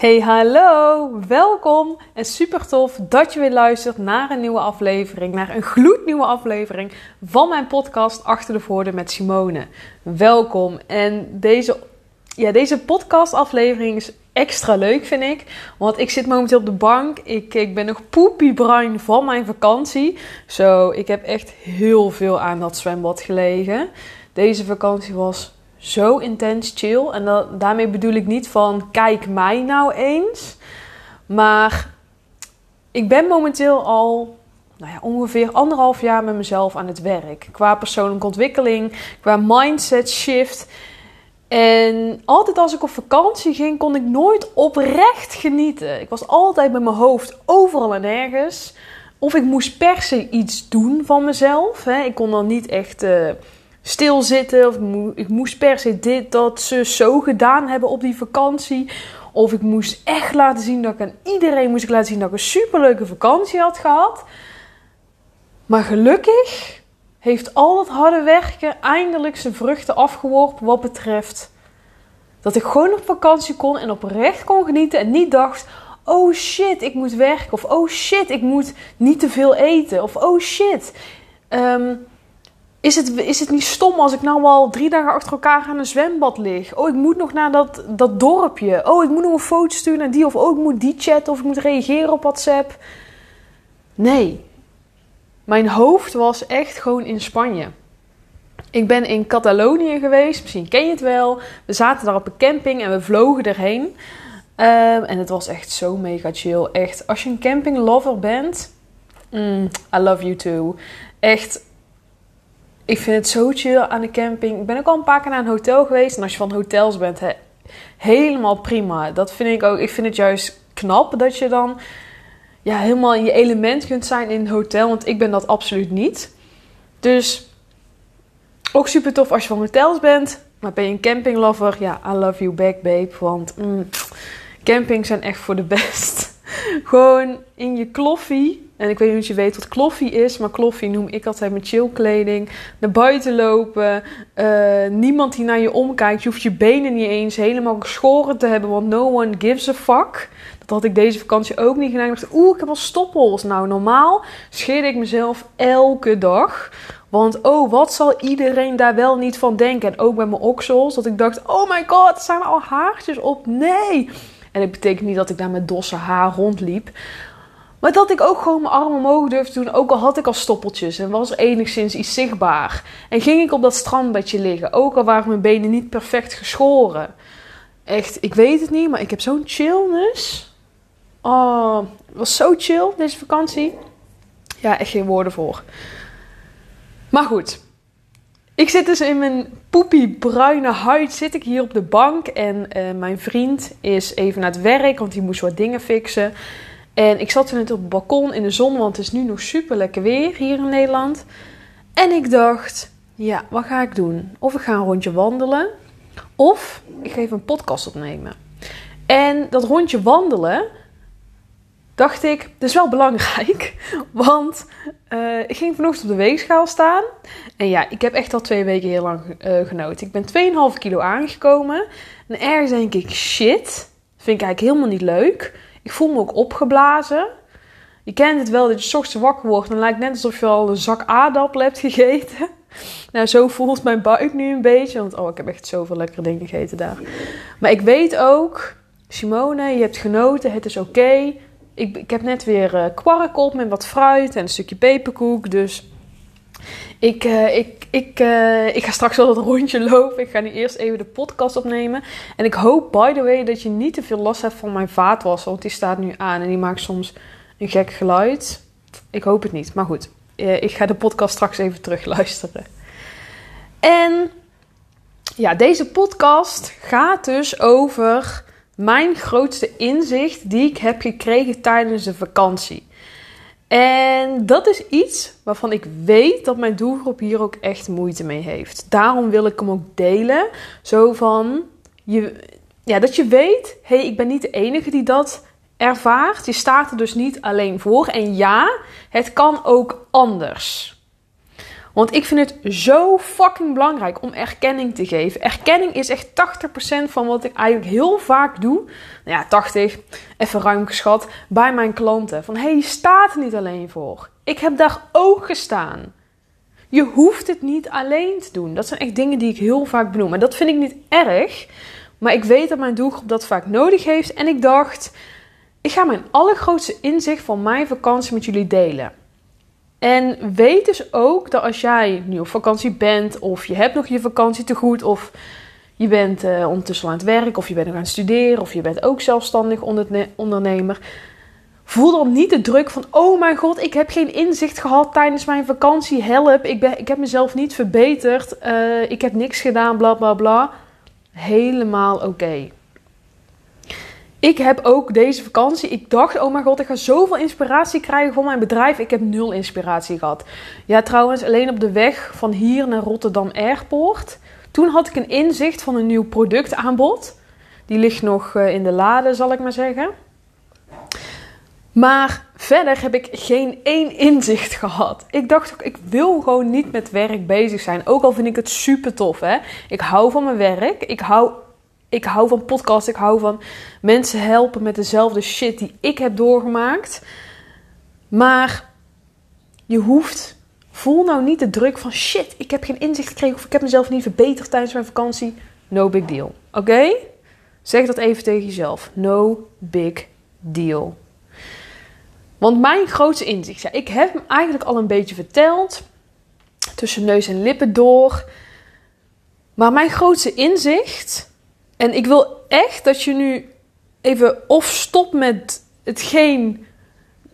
Hey, hallo, welkom. En super tof dat je weer luistert naar een nieuwe aflevering, naar een gloednieuwe aflevering van mijn podcast Achter de Voordeur met Simone. Welkom. En deze, ja, deze podcastaflevering is extra leuk vind ik, want ik zit momenteel op de bank, ik, ik ben nog poepiebruin van mijn vakantie, zo ik heb echt heel veel aan dat zwembad gelegen. Deze vakantie was zo intens chill. En daarmee bedoel ik niet van kijk mij nou eens. Maar ik ben momenteel al nou ja, ongeveer anderhalf jaar met mezelf aan het werk. Qua persoonlijke ontwikkeling, qua mindset shift. En altijd als ik op vakantie ging, kon ik nooit oprecht genieten. Ik was altijd met mijn hoofd overal en nergens. Of ik moest per se iets doen van mezelf. Hè. Ik kon dan niet echt... Uh, stilzitten. Of ik moest per se dit, dat, ze zo gedaan hebben op die vakantie. Of ik moest echt laten zien dat ik aan iedereen moest ik laten zien dat ik een superleuke vakantie had gehad. Maar gelukkig heeft al dat harde werken eindelijk zijn vruchten afgeworpen wat betreft dat ik gewoon op vakantie kon en oprecht kon genieten en niet dacht: oh shit, ik moet werken. Of oh shit, ik moet niet te veel eten. Of oh shit, um, is het, is het niet stom als ik nou al drie dagen achter elkaar aan een zwembad lig? Oh, ik moet nog naar dat, dat dorpje. Oh, ik moet nog een foto sturen naar die. Of oh, ik moet die chatten. Of ik moet reageren op WhatsApp. Nee. Mijn hoofd was echt gewoon in Spanje. Ik ben in Catalonië geweest. Misschien ken je het wel. We zaten daar op een camping en we vlogen erheen. Ehm, en het was echt zo mega chill. Echt, als je een camping lover bent. Mm, I love you too. Echt ik vind het zo chill aan de camping. Ik ben ook al een paar keer naar een hotel geweest. En als je van hotels bent, helemaal prima. Dat vind ik ook. Ik vind het juist knap dat je dan ja, helemaal in je element kunt zijn in een hotel. Want ik ben dat absoluut niet. Dus ook super tof als je van hotels bent. Maar ben je een campinglover? Ja, I love you back, babe. Want mm, campings zijn echt voor de best. Gewoon in je kloffie en ik weet niet of je weet wat kloffie is, maar kloffie noem ik altijd met chillkleding. Naar buiten lopen, uh, niemand die naar je omkijkt. Je hoeft je benen niet eens helemaal geschoren te hebben, want no one gives a fuck. Dat had ik deze vakantie ook niet gedaan. Ik dacht, oeh, ik heb al stoppels. Nou, normaal scheerde ik mezelf elke dag. Want oh, wat zal iedereen daar wel niet van denken? En ook bij mijn oksels, dat ik dacht, oh my god, er al haartjes op. Nee! En dat betekent niet dat ik daar met dosse haar rondliep. Maar dat ik ook gewoon mijn armen omhoog durfde doen, ook al had ik al stoppeltjes en was enigszins iets zichtbaar. En ging ik op dat strandbedje liggen, ook al waren mijn benen niet perfect geschoren. Echt, ik weet het niet, maar ik heb zo'n chillness. Oh, het was zo chill deze vakantie. Ja, echt geen woorden voor. Maar goed, ik zit dus in mijn poepie bruine huid zit ik hier op de bank. En uh, mijn vriend is even naar het werk, want die moest wat dingen fixen. En ik zat toen net op het balkon in de zon, want het is nu nog super lekker weer hier in Nederland. En ik dacht, ja, wat ga ik doen? Of ik ga een rondje wandelen, of ik ga even een podcast opnemen. En dat rondje wandelen, dacht ik, dat is wel belangrijk. Want uh, ik ging vanochtend op de weegschaal staan. En ja, ik heb echt al twee weken heel lang uh, genoten. Ik ben 2,5 kilo aangekomen. En ergens denk ik, shit, vind ik eigenlijk helemaal niet leuk. Ik voel me ook opgeblazen. Je kent het wel dat je ochtends wakker wordt en lijkt net alsof je al een zak aardappelen hebt gegeten. Nou, zo voelt mijn buik nu een beetje. Want oh, ik heb echt zoveel lekkere dingen gegeten daar. Maar ik weet ook, Simone, je hebt genoten, het is oké. Ik, ik heb net weer uh, kwark op met wat fruit en een stukje peperkoek. Dus ik, uh, ik, ik, uh, ik ga straks wel een rondje lopen. Ik ga nu eerst even de podcast opnemen. En ik hoop, by the way, dat je niet te veel last hebt van mijn vaatwasser. Want die staat nu aan en die maakt soms een gek geluid. Ik hoop het niet, maar goed. Ik ga de podcast straks even terug luisteren. En ja, deze podcast gaat dus over mijn grootste inzicht die ik heb gekregen tijdens de vakantie. En dat is iets waarvan ik weet dat mijn doelgroep hier ook echt moeite mee heeft. Daarom wil ik hem ook delen. Zo van, je, ja, dat je weet, hé, hey, ik ben niet de enige die dat ervaart. Je staat er dus niet alleen voor. En ja, het kan ook anders. Want ik vind het zo fucking belangrijk om erkenning te geven. Erkenning is echt 80% van wat ik eigenlijk heel vaak doe. Nou ja, 80, even ruim geschat, bij mijn klanten. Van, hé, hey, je staat er niet alleen voor. Ik heb daar ook gestaan. Je hoeft het niet alleen te doen. Dat zijn echt dingen die ik heel vaak benoem. En dat vind ik niet erg. Maar ik weet dat mijn doelgroep dat vaak nodig heeft. En ik dacht, ik ga mijn allergrootste inzicht van mijn vakantie met jullie delen. En weet dus ook dat als jij nu op vakantie bent, of je hebt nog je vakantie te goed, of je bent uh, ondertussen aan het werk, of je bent nog aan het studeren, of je bent ook zelfstandig ondernemer. Voel dan niet de druk van: oh mijn god, ik heb geen inzicht gehad tijdens mijn vakantie. Help, ik, ben, ik heb mezelf niet verbeterd. Uh, ik heb niks gedaan, bla bla bla. Helemaal oké. Ik heb ook deze vakantie, ik dacht, oh mijn god, ik ga zoveel inspiratie krijgen voor mijn bedrijf. Ik heb nul inspiratie gehad. Ja, trouwens, alleen op de weg van hier naar Rotterdam Airport. Toen had ik een inzicht van een nieuw productaanbod. Die ligt nog eh, in de lade, zal ik maar zeggen. Maar verder heb ik geen één inzicht gehad. Ik dacht ook, ik wil gewoon niet met werk bezig zijn. Ook al vind ik het super tof, hè. Ik hou van mijn werk. Ik hou ik hou van podcast. Ik hou van mensen helpen met dezelfde shit die ik heb doorgemaakt. Maar je hoeft. Voel nou niet de druk van shit, ik heb geen inzicht gekregen of ik heb mezelf niet verbeterd tijdens mijn vakantie. No big deal. Oké? Zeg dat even tegen jezelf. No big deal. Want mijn grootste inzicht, ja, ik heb hem eigenlijk al een beetje verteld. Tussen neus en lippen door. Maar mijn grootste inzicht en ik wil echt dat je nu even of stopt met hetgeen,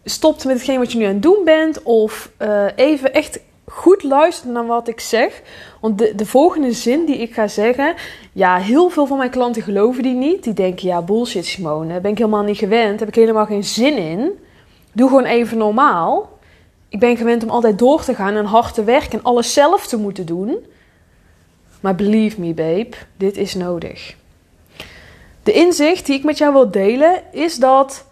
stopt met hetgeen wat je nu aan het doen bent, of uh, even echt goed luisteren naar wat ik zeg. Want de, de volgende zin die ik ga zeggen, ja, heel veel van mijn klanten geloven die niet. Die denken, ja, bullshit Simone, ben ik helemaal niet gewend, heb ik helemaal geen zin in. Doe gewoon even normaal. Ik ben gewend om altijd door te gaan en hard te werken en alles zelf te moeten doen. Maar believe me, babe, dit is nodig. De inzicht die ik met jou wil delen is dat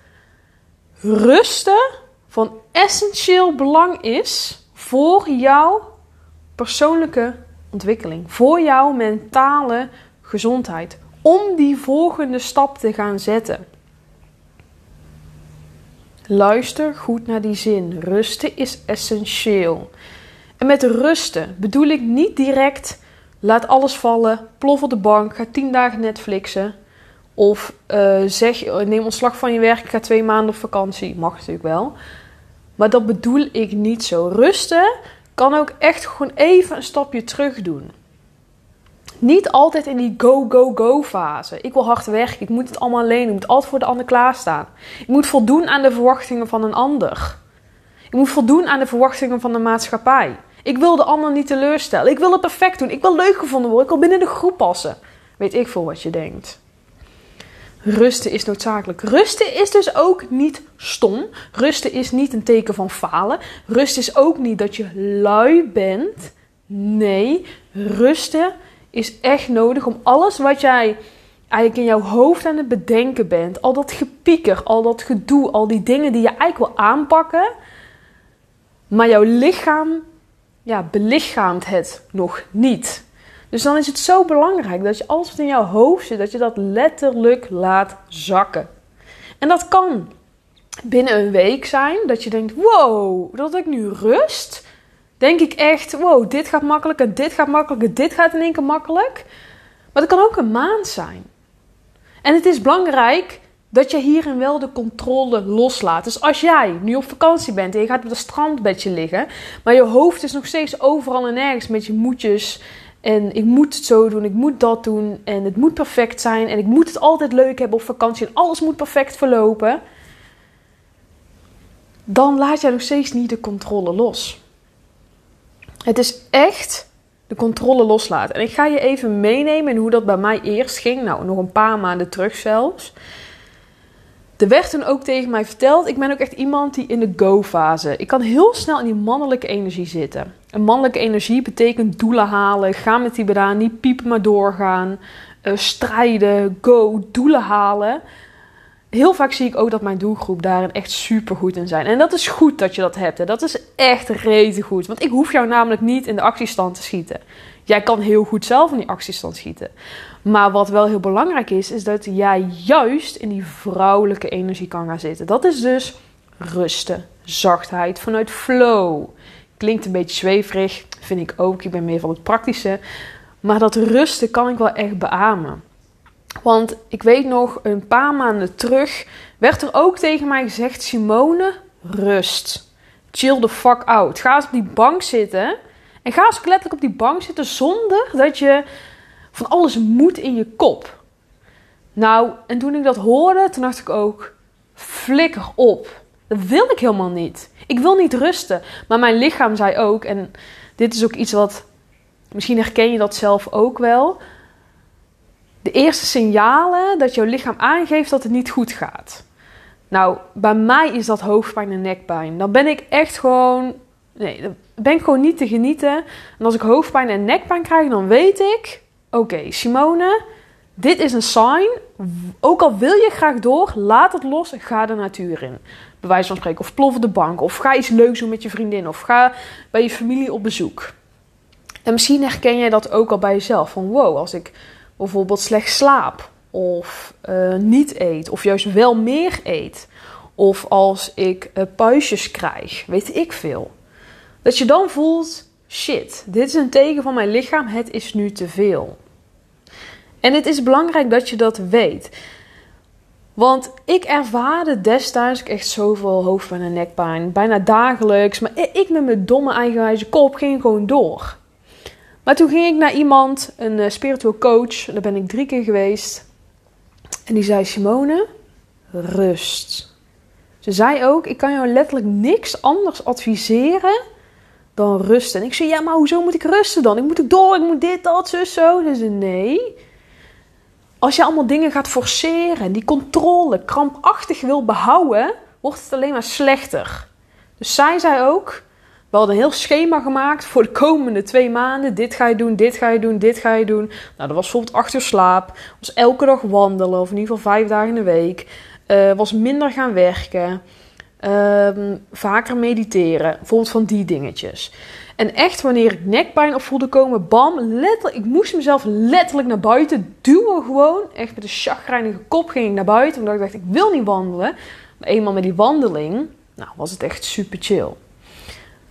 rusten van essentieel belang is voor jouw persoonlijke ontwikkeling, voor jouw mentale gezondheid, om die volgende stap te gaan zetten. Luister goed naar die zin. Rusten is essentieel. En met rusten bedoel ik niet direct laat alles vallen, plof op de bank, ga tien dagen Netflixen. Of uh, zeg, neem ontslag van je werk, ik ga twee maanden op vakantie. Mag natuurlijk wel. Maar dat bedoel ik niet zo. Rusten kan ook echt gewoon even een stapje terug doen. Niet altijd in die go, go, go fase. Ik wil hard werken, ik moet het allemaal alleen. Ik moet altijd voor de ander klaarstaan. Ik moet voldoen aan de verwachtingen van een ander. Ik moet voldoen aan de verwachtingen van de maatschappij. Ik wil de ander niet teleurstellen. Ik wil het perfect doen. Ik wil leuk gevonden worden. Ik wil binnen de groep passen. Weet ik veel wat je denkt. Rusten is noodzakelijk. Rusten is dus ook niet stom. Rusten is niet een teken van falen. Rust is ook niet dat je lui bent. Nee, rusten is echt nodig om alles wat jij eigenlijk in jouw hoofd aan het bedenken bent, al dat gepieker, al dat gedoe, al die dingen die je eigenlijk wil aanpakken, maar jouw lichaam ja, belichaamt het nog niet. Dus dan is het zo belangrijk dat je alles wat in jouw hoofd zit, dat je dat letterlijk laat zakken. En dat kan binnen een week zijn dat je denkt: wow, dat ik nu rust. Denk ik echt: wow, dit gaat makkelijk en dit gaat makkelijk en dit gaat in één keer makkelijk. Maar het kan ook een maand zijn. En het is belangrijk dat je hierin wel de controle loslaat. Dus als jij nu op vakantie bent en je gaat op het strandbedje liggen, maar je hoofd is nog steeds overal en nergens met je moedjes en ik moet het zo doen, ik moet dat doen. En het moet perfect zijn. En ik moet het altijd leuk hebben op vakantie. En alles moet perfect verlopen. Dan laat jij nog steeds niet de controle los. Het is echt de controle loslaten. En ik ga je even meenemen in hoe dat bij mij eerst ging. Nou, nog een paar maanden terug zelfs. Er werd toen ook tegen mij verteld, ik ben ook echt iemand die in de go-fase. Ik kan heel snel in die mannelijke energie zitten. En mannelijke energie betekent doelen halen, gaan met die bedaan, niet piepen maar doorgaan, uh, strijden, go, doelen halen. heel vaak zie ik ook dat mijn doelgroep daarin echt super goed in zijn. En dat is goed dat je dat hebt. Hè. Dat is echt rete goed. Want ik hoef jou namelijk niet in de actiestand te schieten. Jij kan heel goed zelf in die actiestand schieten. Maar wat wel heel belangrijk is, is dat jij juist in die vrouwelijke energie kan gaan zitten. Dat is dus rusten, zachtheid vanuit flow. Klinkt een beetje zweverig, vind ik ook. Ik ben meer van het praktische. Maar dat rusten kan ik wel echt beamen. Want ik weet nog, een paar maanden terug werd er ook tegen mij gezegd: Simone, rust. Chill the fuck out. Ga eens op die bank zitten. En ga eens letterlijk op die bank zitten zonder dat je van alles moet in je kop. Nou, en toen ik dat hoorde, toen dacht ik ook: flikker op. Dat wil ik helemaal niet. Ik wil niet rusten. Maar mijn lichaam zei ook, en dit is ook iets wat. Misschien herken je dat zelf ook wel de eerste signalen dat jouw lichaam aangeeft dat het niet goed gaat. Nou, bij mij is dat hoofdpijn en nekpijn. Dan ben ik echt gewoon. Nee, dan ben ik gewoon niet te genieten. En als ik hoofdpijn en nekpijn krijg, dan weet ik: oké, Simone, dit is een sign. Ook al wil je graag door, laat het los. Ga de natuur in. Bij van spreken. Of plof de bank. Of ga iets leuks doen met je vriendin. Of ga bij je familie op bezoek. En misschien herken jij dat ook al bij jezelf. Van wow, als ik bijvoorbeeld slecht slaap of uh, niet eet of juist wel meer eet. Of als ik uh, puistjes krijg, weet ik veel. Dat je dan voelt, shit, dit is een teken van mijn lichaam, het is nu te veel. En het is belangrijk dat je dat weet. Want ik ervaarde destijds echt zoveel hoofdpijn en nekpijn. Bijna dagelijks. Maar ik met mijn domme eigenwijze kop ging gewoon door. Maar toen ging ik naar iemand, een uh, spiritual coach. Daar ben ik drie keer geweest. En die zei: Simone, rust. Ze zei ook: Ik kan jou letterlijk niks anders adviseren dan rusten. En ik zei: Ja, maar hoezo moet ik rusten dan? Ik moet ik door, ik moet dit, dat, zo, zo. Ze zei: Nee. Als je allemaal dingen gaat forceren, die controle krampachtig wil behouden, wordt het alleen maar slechter. Dus zij zei ook: we hadden een heel schema gemaakt voor de komende twee maanden. Dit ga je doen, dit ga je doen, dit ga je doen. Nou, dat was bijvoorbeeld acht uur slaap. was elke dag wandelen, of in ieder geval vijf dagen in de week. Uh, was minder gaan werken. Uh, vaker mediteren. Bijvoorbeeld van die dingetjes. En echt, wanneer ik nekpijn op voelde komen, bam, letterlijk, ik moest mezelf letterlijk naar buiten duwen gewoon. Echt met een chagrijnige kop ging ik naar buiten, omdat ik dacht, ik wil niet wandelen. Maar eenmaal met die wandeling, nou, was het echt super chill.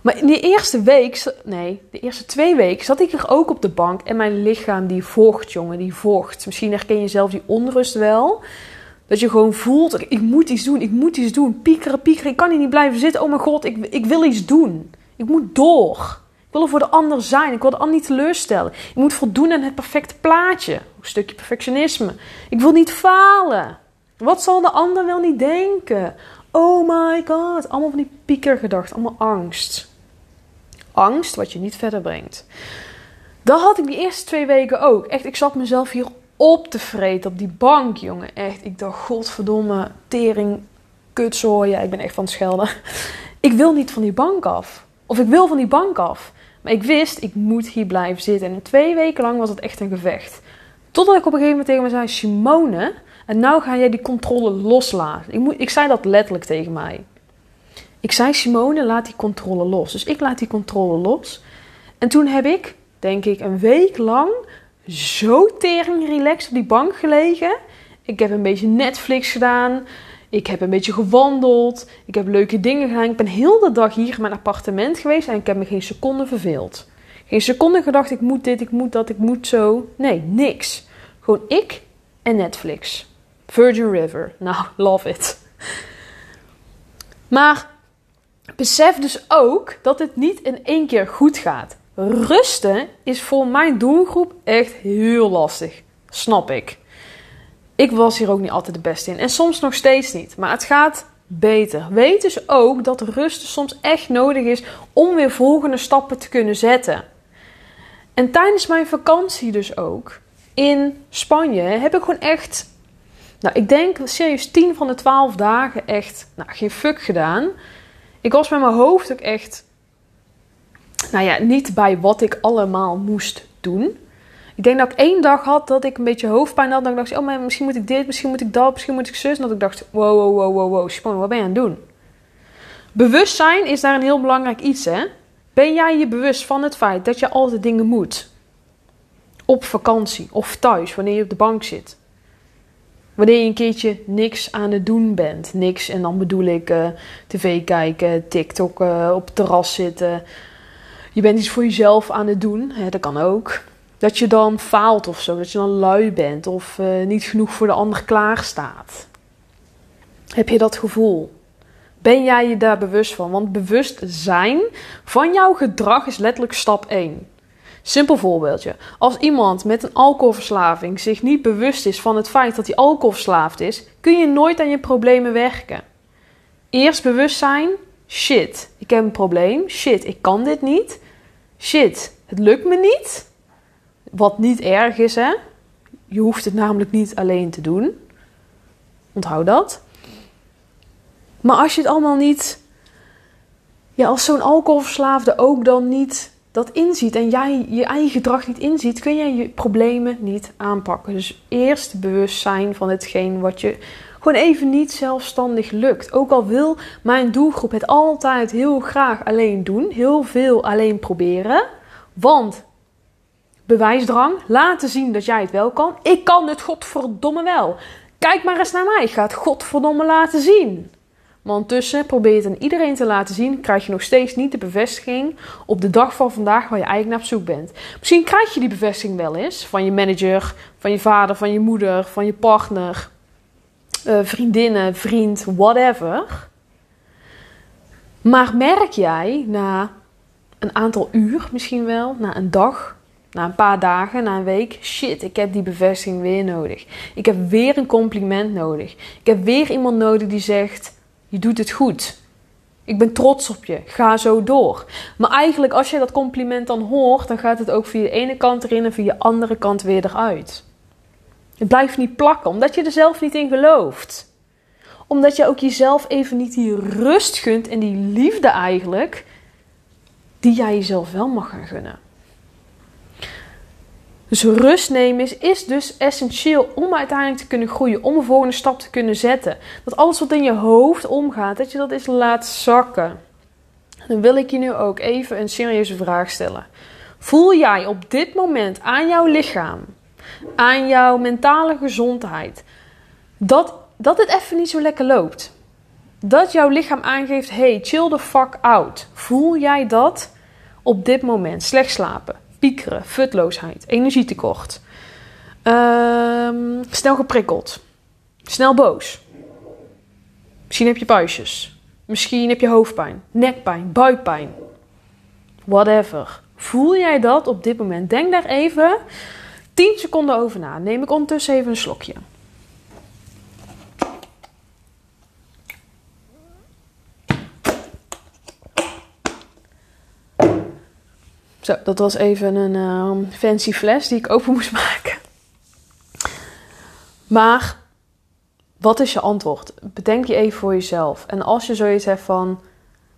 Maar in die eerste week, nee, de eerste twee weken zat ik er ook op de bank. En mijn lichaam die vocht, jongen, die vocht. Misschien herken je zelf die onrust wel. Dat je gewoon voelt, ik moet iets doen, ik moet iets doen. Piekeren, piekeren, ik kan hier niet blijven zitten. Oh mijn god, ik, ik wil iets doen. Ik moet door. Ik wil er voor de ander zijn. Ik wil de ander niet teleurstellen. Ik moet voldoen aan het perfecte plaatje. Een stukje perfectionisme. Ik wil niet falen. Wat zal de ander wel niet denken? Oh my god. Allemaal van die piekergedachten. Allemaal angst angst wat je niet verder brengt. Dat had ik die eerste twee weken ook. Echt, ik zat mezelf hier op te vreten op die bank, jongen. Echt, ik dacht, godverdomme, tering, kutzooi. Ja, ik ben echt van het schelden. Ik wil niet van die bank af. Of ik wil van die bank af. Maar ik wist, ik moet hier blijven zitten. En twee weken lang was het echt een gevecht. Totdat ik op een gegeven moment tegen me zei, Simone, en nou ga jij die controle loslaten. Ik, moet, ik zei dat letterlijk tegen mij. Ik zei Simone, laat die controle los. Dus ik laat die controle los. En toen heb ik, denk ik, een week lang zo tering relaxed op die bank gelegen. Ik heb een beetje Netflix gedaan. Ik heb een beetje gewandeld. Ik heb leuke dingen gedaan. Ik ben heel de dag hier in mijn appartement geweest en ik heb me geen seconde verveeld. Geen seconde gedacht, ik moet dit, ik moet dat, ik moet zo. Nee, niks. Gewoon ik en Netflix. Virgin River. Nou, love it. Maar besef dus ook dat het niet in één keer goed gaat. Rusten is voor mijn doelgroep echt heel lastig. Snap ik. Ik was hier ook niet altijd de beste in. En soms nog steeds niet. Maar het gaat beter. Weet dus ook dat rusten soms echt nodig is om weer volgende stappen te kunnen zetten. En tijdens mijn vakantie dus ook in Spanje heb ik gewoon echt, nou ik denk serieus 10 van de 12 dagen echt, nou geen fuck gedaan. Ik was met mijn hoofd ook echt, nou ja, niet bij wat ik allemaal moest doen. Ik denk dat ik één dag had dat ik een beetje hoofdpijn had. Dat ik dacht, oh, misschien moet ik dit, misschien moet ik dat, misschien moet ik zus. En dat ik dacht, wow, wow, wow, wow, wow, Simone, wat ben je aan het doen? Bewustzijn is daar een heel belangrijk iets, hè? Ben jij je bewust van het feit dat je altijd dingen moet? Op vakantie of thuis, wanneer je op de bank zit. Wanneer je een keertje niks aan het doen bent. Niks, en dan bedoel ik uh, tv kijken, TikTok uh, op het terras zitten. Je bent iets voor jezelf aan het doen, hè, dat kan ook. Dat je dan faalt of zo, dat je dan lui bent of uh, niet genoeg voor de ander klaarstaat. Heb je dat gevoel? Ben jij je daar bewust van? Want bewust zijn van jouw gedrag is letterlijk stap 1. Simpel voorbeeldje. Als iemand met een alcoholverslaving zich niet bewust is van het feit dat hij alcoholverslaafd is, kun je nooit aan je problemen werken. Eerst bewust zijn. Shit, ik heb een probleem. Shit, ik kan dit niet. Shit, het lukt me niet. Wat niet erg is, hè? Je hoeft het namelijk niet alleen te doen. Onthoud dat. Maar als je het allemaal niet, ja, als zo'n alcoholverslaafde ook dan niet dat inziet en jij je eigen gedrag niet inziet, kun je je problemen niet aanpakken. Dus eerst bewust zijn van hetgeen wat je gewoon even niet zelfstandig lukt. Ook al wil mijn doelgroep het altijd heel graag alleen doen, heel veel alleen proberen. Want bewijsdrang, laten zien dat jij het wel kan. Ik kan het godverdomme wel. Kijk maar eens naar mij, ik ga het godverdomme laten zien. Maar ondertussen probeer je het aan iedereen te laten zien, krijg je nog steeds niet de bevestiging op de dag van vandaag waar je eigenlijk naar op zoek bent. Misschien krijg je die bevestiging wel eens van je manager, van je vader, van je moeder, van je partner, uh, vriendinnen, vriend, whatever. Maar merk jij na een aantal uur misschien wel, na een dag, na een paar dagen, na een week, shit, ik heb die bevestiging weer nodig. Ik heb weer een compliment nodig. Ik heb weer iemand nodig die zegt: je doet het goed. Ik ben trots op je. Ga zo door. Maar eigenlijk, als je dat compliment dan hoort, dan gaat het ook via de ene kant erin en via de andere kant weer eruit. Het blijft niet plakken, omdat je er zelf niet in gelooft. Omdat je ook jezelf even niet die rust gunt en die liefde eigenlijk, die jij jezelf wel mag gaan gunnen. Dus rust nemen is, is dus essentieel om uiteindelijk te kunnen groeien, om een volgende stap te kunnen zetten. Dat alles wat in je hoofd omgaat, dat je dat eens laat zakken. Dan wil ik je nu ook even een serieuze vraag stellen. Voel jij op dit moment aan jouw lichaam, aan jouw mentale gezondheid, dat, dat het even niet zo lekker loopt? Dat jouw lichaam aangeeft: hey, chill the fuck out. Voel jij dat op dit moment? Slecht slapen, piekeren, futloosheid, energietekort, um, snel geprikkeld, snel boos. Misschien heb je puistjes, misschien heb je hoofdpijn, nekpijn, buikpijn, whatever. Voel jij dat op dit moment? Denk daar even 10 seconden over na. Neem ik ondertussen even een slokje. Zo, dat was even een uh, fancy fles die ik open moest maken. Maar wat is je antwoord? Bedenk je even voor jezelf. En als je zoiets hebt van: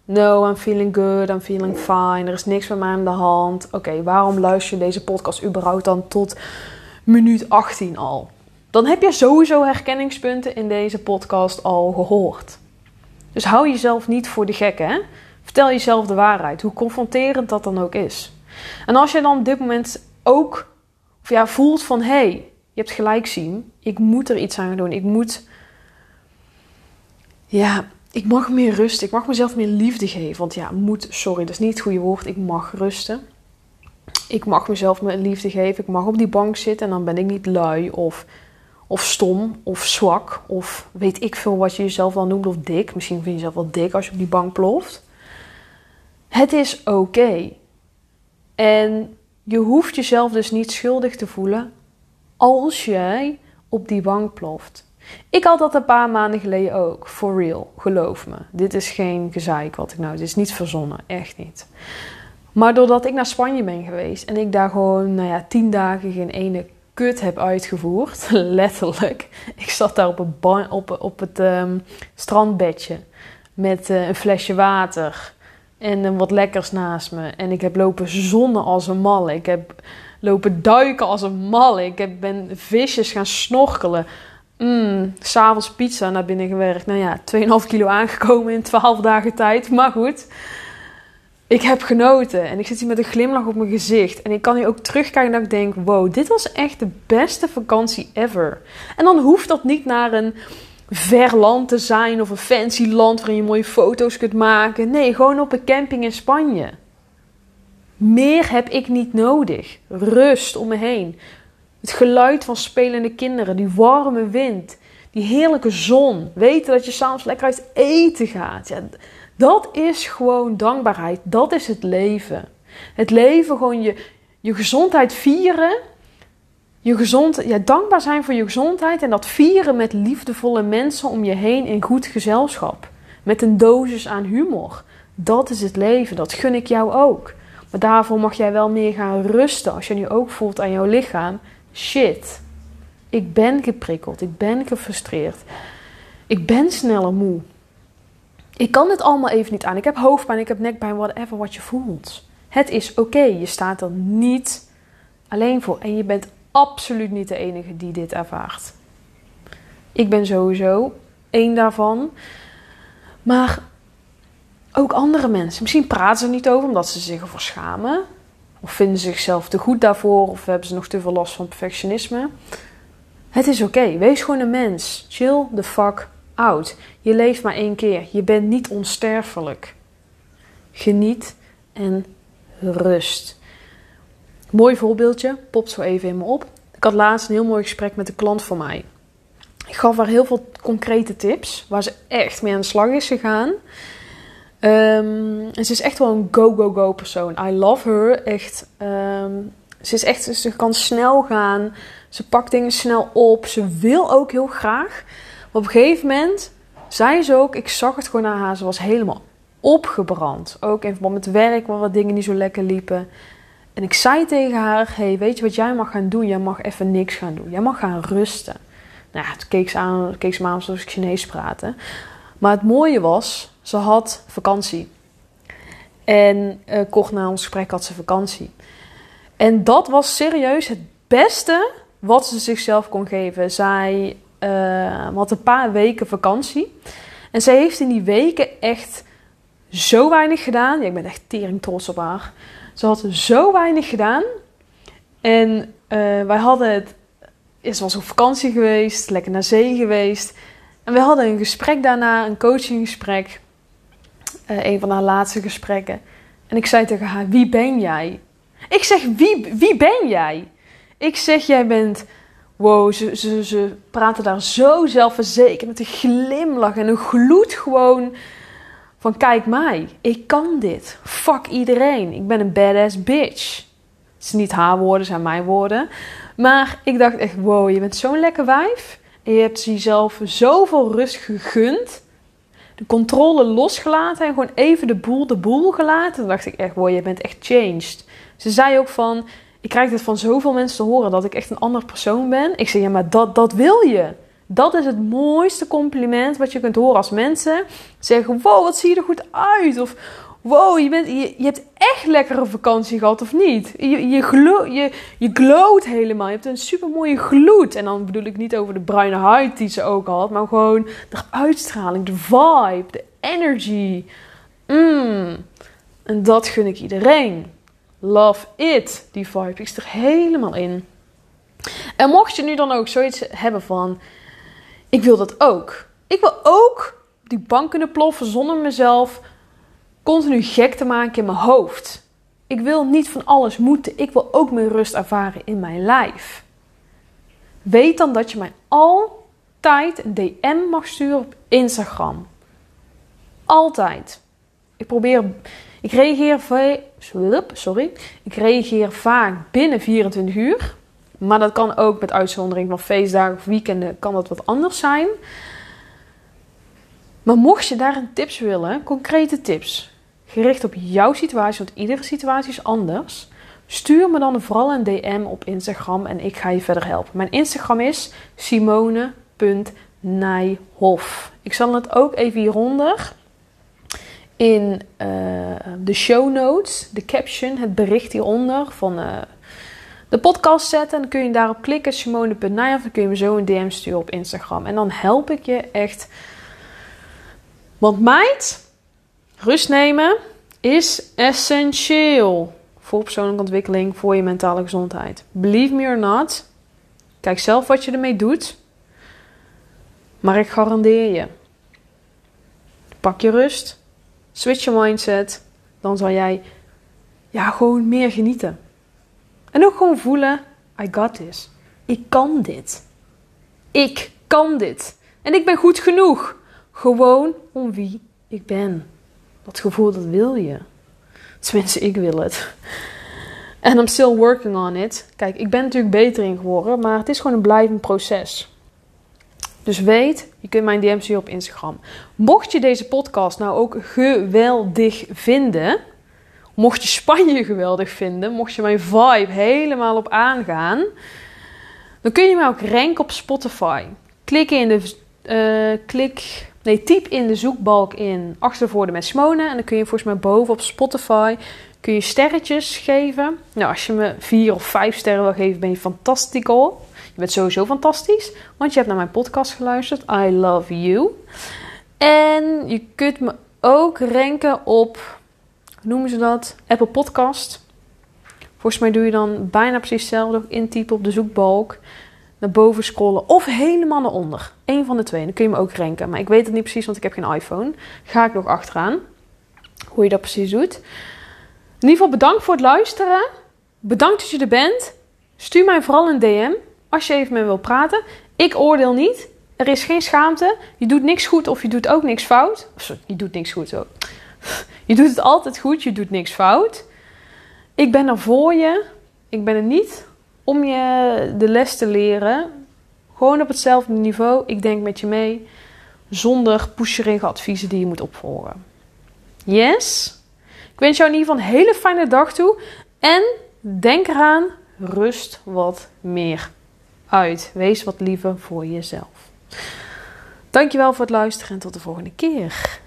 No, I'm feeling good, I'm feeling fine, er is niks met mij aan de hand. Oké, waarom luister je deze podcast überhaupt dan tot minuut 18 al? Dan heb je sowieso herkenningspunten in deze podcast al gehoord. Dus hou jezelf niet voor de gek, hè? Vertel jezelf de waarheid, hoe confronterend dat dan ook is. En als je dan op dit moment ook of ja, voelt van hé, hey, je hebt gelijk zien, ik moet er iets aan doen. Ik moet, ja, ik mag meer rusten. Ik mag mezelf meer liefde geven. Want ja, moet, sorry, dat is niet het goede woord. Ik mag rusten. Ik mag mezelf meer liefde geven. Ik mag op die bank zitten en dan ben ik niet lui of, of stom of zwak. Of weet ik veel wat je jezelf dan noemt of dik. Misschien vind je jezelf wel dik als je op die bank ploft. Het is oké. En je hoeft jezelf dus niet schuldig te voelen als jij op die bank ploft. Ik had dat een paar maanden geleden ook, for real, geloof me. Dit is geen gezeik wat ik nou, dit is niet verzonnen, echt niet. Maar doordat ik naar Spanje ben geweest en ik daar gewoon, nou ja, tien dagen geen ene kut heb uitgevoerd, letterlijk. Ik zat daar op, een op, op het um, strandbedje met uh, een flesje water en wat lekkers naast me. En ik heb lopen zonnen als een mal. Ik heb lopen duiken als een mal. Ik heb, ben visjes gaan snorkelen. Mm, S'avonds pizza naar binnen gewerkt. Nou ja, 2,5 kilo aangekomen in 12 dagen tijd. Maar goed, ik heb genoten. En ik zit hier met een glimlach op mijn gezicht. En ik kan hier ook terugkijken en ik denk... Wow, dit was echt de beste vakantie ever. En dan hoeft dat niet naar een ver land te zijn... of een fancy land waarin je mooie foto's kunt maken. Nee, gewoon op een camping in Spanje. Meer heb ik niet nodig. Rust om me heen. Het geluid van spelende kinderen, die warme wind, die heerlijke zon. Weten dat je s'avonds lekker uit eten gaat. Ja, dat is gewoon dankbaarheid. Dat is het leven. Het leven gewoon je, je gezondheid vieren. Je gezond, ja, dankbaar zijn voor je gezondheid en dat vieren met liefdevolle mensen om je heen in goed gezelschap. Met een dosis aan humor. Dat is het leven. Dat gun ik jou ook. Maar daarvoor mag jij wel meer gaan rusten als je nu ook voelt aan jouw lichaam shit, ik ben geprikkeld, ik ben gefrustreerd, ik ben sneller moe. Ik kan dit allemaal even niet aan. Ik heb hoofdpijn, ik heb nekpijn, whatever wat je voelt. Het is oké, je staat er niet alleen voor en je bent absoluut niet de enige die dit ervaart. Ik ben sowieso één daarvan. Maar ook andere mensen. Misschien praten ze er niet over omdat ze zich ervoor schamen. Of vinden ze zichzelf te goed daarvoor. Of hebben ze nog te veel last van perfectionisme. Het is oké. Wees gewoon een mens. Chill the fuck out. Je leeft maar één keer. Je bent niet onsterfelijk. Geniet en rust. Mooi voorbeeldje. Popt zo even in me op. Ik had laatst een heel mooi gesprek met een klant van mij. Ik gaf haar heel veel concrete tips. Waar ze echt mee aan de slag is gegaan. Um, en ze is echt wel een go-go-go persoon. I love her. Echt. Um, ze is echt. Ze kan snel gaan. Ze pakt dingen snel op. Ze wil ook heel graag. Maar op een gegeven moment zei ze ook. Ik zag het gewoon aan haar. Ze was helemaal opgebrand. Ook in verband met werk, waar wat dingen niet zo lekker liepen. En ik zei tegen haar: Hey, weet je wat jij mag gaan doen? Jij mag even niks gaan doen. Jij mag gaan rusten. Nou ja, toen keek ze, aan, keek ze me aan zoals ik Chinees praatte. Maar het mooie was, ze had vakantie. En uh, kort na ons gesprek had ze vakantie. En dat was serieus het beste wat ze zichzelf kon geven. Zij uh, had een paar weken vakantie. En zij heeft in die weken echt zo weinig gedaan. Ja, ik ben echt tering trots op haar. Ze had zo weinig gedaan. En uh, wij hadden het... Ze was op vakantie geweest, lekker naar zee geweest. En we hadden een gesprek daarna, een coachinggesprek. Uh, een van haar laatste gesprekken. En ik zei tegen haar: Wie ben jij? Ik zeg: Wie, wie ben jij? Ik zeg: Jij bent. Wow, ze, ze, ze praten daar zo zelfverzekerd met een glimlach en een gloed gewoon. Van kijk mij, ik kan dit. Fuck iedereen. Ik ben een badass bitch. Het is niet haar woorden, zijn mijn woorden. Maar ik dacht echt, wow, je bent zo'n lekker wijf. En je hebt jezelf zoveel rust gegund. De controle losgelaten en gewoon even de boel de boel gelaten. Dan dacht ik echt, wow, je bent echt changed. Ze zei ook van, ik krijg dit van zoveel mensen te horen dat ik echt een ander persoon ben. Ik zeg, ja, maar dat, dat wil je. Dat is het mooiste compliment wat je kunt horen als mensen zeggen: Wow, wat zie je er goed uit? Of wow, je, bent, je, hebt echt lekkere vakantie gehad of niet? Je, je, je, je helemaal. Je hebt een super mooie gloed. En dan bedoel ik niet over de bruine huid die ze ook had, maar gewoon de uitstraling, de vibe, de energy. Mm. En dat gun ik iedereen. Love it, die vibe. Ik er helemaal in. En mocht je nu dan ook zoiets hebben van: ik wil dat ook. Ik wil ook die bank kunnen ploffen zonder mezelf continu gek te maken in mijn hoofd. Ik wil niet van alles moeten. Ik wil ook mijn rust ervaren in mijn lijf. Weet dan dat je mij altijd een DM mag sturen op Instagram. Altijd. Ik probeer. Ik reageer, sorry, ik reageer vaak binnen 24 uur. Maar dat kan ook met uitzondering van feestdagen of weekenden, kan dat wat anders zijn. Maar mocht je daar een tips willen, concrete tips, gericht op jouw situatie, want iedere situatie is anders. Stuur me dan vooral een DM op Instagram en ik ga je verder helpen. Mijn Instagram is simone.nijhof. Ik zal het ook even hieronder in uh, de show notes, de caption, het bericht hieronder van uh, de podcast zetten. En dan kun je daarop klikken, simone.nij. Of dan kun je me zo een DM sturen op Instagram. En dan help ik je echt. Want meid, rust nemen is essentieel voor persoonlijke ontwikkeling, voor je mentale gezondheid. Believe me or not. Kijk zelf wat je ermee doet. Maar ik garandeer je. Pak je rust. Switch je mindset. Dan zal jij ja, gewoon meer genieten. En ook gewoon voelen: I got this. Ik kan dit. Ik kan dit. En ik ben goed genoeg. Gewoon om wie ik ben. Dat gevoel, dat wil je. Tenminste, ik wil het. En I'm still working on it. Kijk, ik ben natuurlijk beter in geworden, maar het is gewoon een blijvend proces. Dus weet, je kunt mijn hier op Instagram. Mocht je deze podcast nou ook geweldig vinden, mocht je Spanje geweldig vinden, mocht je mijn vibe helemaal op aangaan, dan kun je mij ook ranken op Spotify. Klik in de, uh, klik, nee, typ in de zoekbalk in Achtervoorde met Simone en dan kun je volgens mij boven op Spotify kun je sterretjes geven. Nou, als je me vier of vijf sterren wil geven, ben je fantastico. Je bent sowieso fantastisch, want je hebt naar mijn podcast geluisterd. I love you. En je kunt me ook ranken op, hoe noemen ze dat? Apple Podcast. Volgens mij doe je dan bijna precies hetzelfde. Intypen op de zoekbalk. Boven scrollen of helemaal naar onder. Eén van de twee. Dan kun je me ook ranken. Maar ik weet het niet precies, want ik heb geen iPhone. Ga ik nog achteraan. Hoe je dat precies doet. In ieder geval bedankt voor het luisteren. Bedankt dat je er bent. Stuur mij vooral een DM als je even met me wil praten. Ik oordeel niet. Er is geen schaamte. Je doet niks goed of je doet ook niks fout. Sorry, je doet niks goed. Zo. Je doet het altijd goed, je doet niks fout. Ik ben er voor je. Ik ben er niet om je de les te leren. Gewoon op hetzelfde niveau. Ik denk met je mee. Zonder pusherige adviezen die je moet opvolgen. Yes? Ik wens jou in ieder geval een hele fijne dag toe. En denk eraan, rust wat meer uit. Wees wat liever voor jezelf. Dankjewel voor het luisteren en tot de volgende keer.